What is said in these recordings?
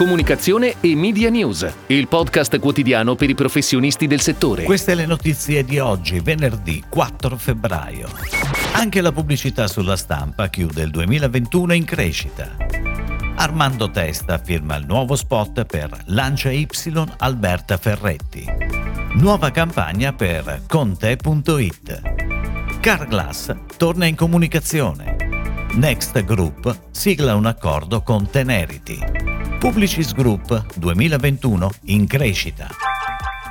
Comunicazione e Media News, il podcast quotidiano per i professionisti del settore. Queste le notizie di oggi, venerdì 4 febbraio. Anche la pubblicità sulla stampa chiude il 2021 in crescita. Armando Testa firma il nuovo spot per Lancia Y Alberta Ferretti. Nuova campagna per Conte.it. Carglass torna in comunicazione. Next Group sigla un accordo con Tenerity. Publicis Group 2021 in crescita.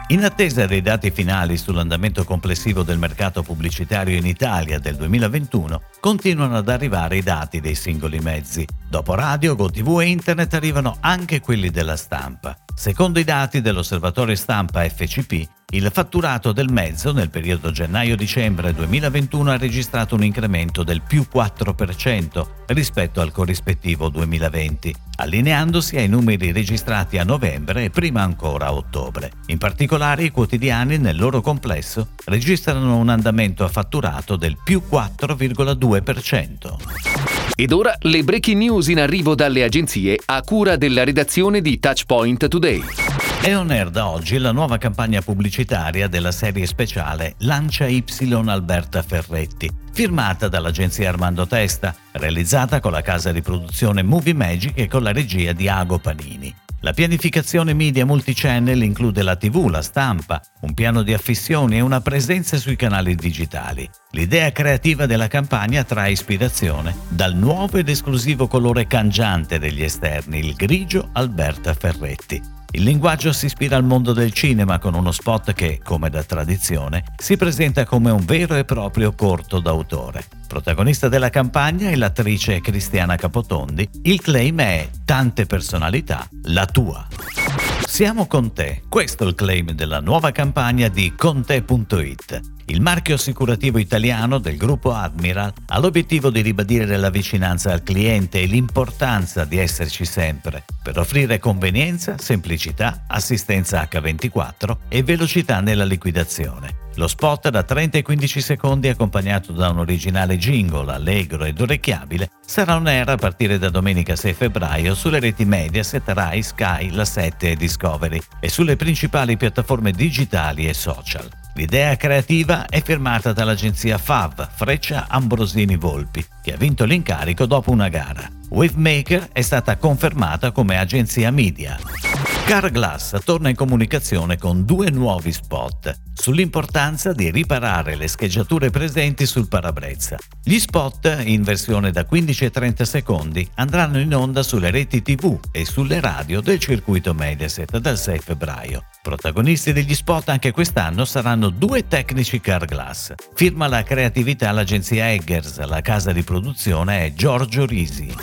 In attesa dei dati finali sull'andamento complessivo del mercato pubblicitario in Italia del 2021, continuano ad arrivare i dati dei singoli mezzi. Dopo radio, GoTV e Internet arrivano anche quelli della stampa. Secondo i dati dell'osservatorio stampa FCP, il fatturato del mezzo nel periodo gennaio-dicembre 2021 ha registrato un incremento del più 4% rispetto al corrispettivo 2020, allineandosi ai numeri registrati a novembre e prima ancora a ottobre. In particolare i quotidiani nel loro complesso registrano un andamento a fatturato del più 4,2%. Ed ora le breaking news in arrivo dalle agenzie a cura della redazione di Touchpoint Today. È on air da oggi la nuova campagna pubblicitaria della serie speciale Lancia Y Alberta Ferretti, firmata dall'agenzia Armando Testa, realizzata con la casa di produzione Movie Magic e con la regia di Ago Panini. La pianificazione media multichannel include la TV, la stampa, un piano di affissioni e una presenza sui canali digitali. L'idea creativa della campagna trae ispirazione dal nuovo ed esclusivo colore cangiante degli esterni, il grigio Alberta Ferretti. Il linguaggio si ispira al mondo del cinema con uno spot che, come da tradizione, si presenta come un vero e proprio corto d'autore. Protagonista della campagna è l'attrice Cristiana Capotondi. Il claim è Tante personalità, la tua. Siamo con te, questo è il claim della nuova campagna di conte.it. Il marchio assicurativo italiano del gruppo Admiral ha l'obiettivo di ribadire la vicinanza al cliente e l'importanza di esserci sempre per offrire convenienza, semplicità, assistenza H24 e velocità nella liquidazione. Lo spot da 30 e 15 secondi accompagnato da un originale jingle allegro ed orecchiabile sarà on air a partire da domenica 6 febbraio sulle reti Mediaset, Rai, Sky, La 7 e Discovery e sulle principali piattaforme digitali e social. L'idea creativa è firmata dall'agenzia FAV, Freccia Ambrosini Volpi, che ha vinto l'incarico dopo una gara. Wavemaker è stata confermata come agenzia media. Carglass torna in comunicazione con due nuovi spot sull'importanza di riparare le scheggiature presenti sul parabrezza. Gli spot, in versione da 15 e 30 secondi, andranno in onda sulle reti TV e sulle radio del circuito Mediaset dal 6 febbraio. Protagonisti degli spot anche quest'anno saranno due tecnici Carglass. Firma la creatività l'agenzia Eggers, la casa di produzione è Giorgio Risi.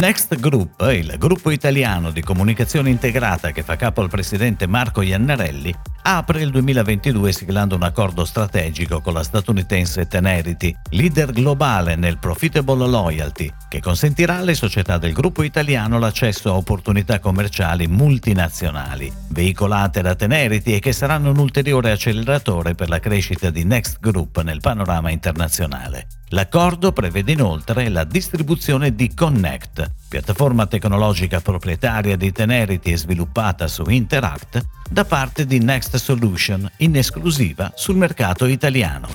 Next Group, il gruppo italiano di comunicazione integrata che fa capo al presidente Marco Iannarelli, apre il 2022 siglando un accordo strategico con la statunitense Tenerity, leader globale nel Profitable Loyalty, che consentirà alle società del gruppo italiano l'accesso a opportunità commerciali multinazionali, veicolate da Tenerity e che saranno un ulteriore acceleratore per la crescita di Next Group nel panorama internazionale. L'accordo prevede inoltre la distribuzione di Connect, piattaforma tecnologica proprietaria di Tenerity e sviluppata su Interact, da parte di Next Solution in esclusiva sul mercato italiano.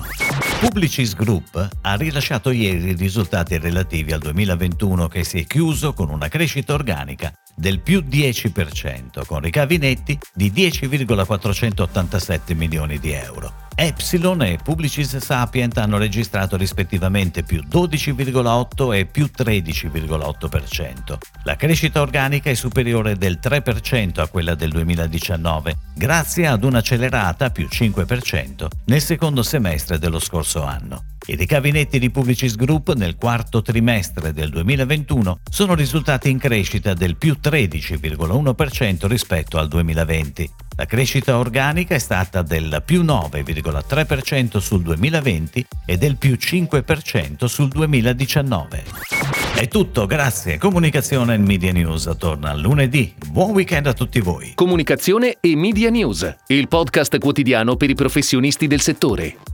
Publicis Group ha rilasciato ieri i risultati relativi al 2021 che si è chiuso con una crescita organica del più 10%, con ricavi netti di 10,487 milioni di euro. Epsilon e Publicis Sapient hanno registrato rispettivamente più 12,8 e più 13,8%. La crescita organica è superiore del 3% a quella del 2019, grazie ad un'accelerata più 5% nel secondo semestre dello scorso anno. I ricavi netti di Publicis Group nel quarto trimestre del 2021 sono risultati in crescita del più 13,1% rispetto al 2020. La crescita organica è stata del più 9,3% sul 2020 e del più 5% sul 2019. È tutto, grazie. Comunicazione e Media News torna lunedì. Buon weekend a tutti voi. Comunicazione e Media News, il podcast quotidiano per i professionisti del settore.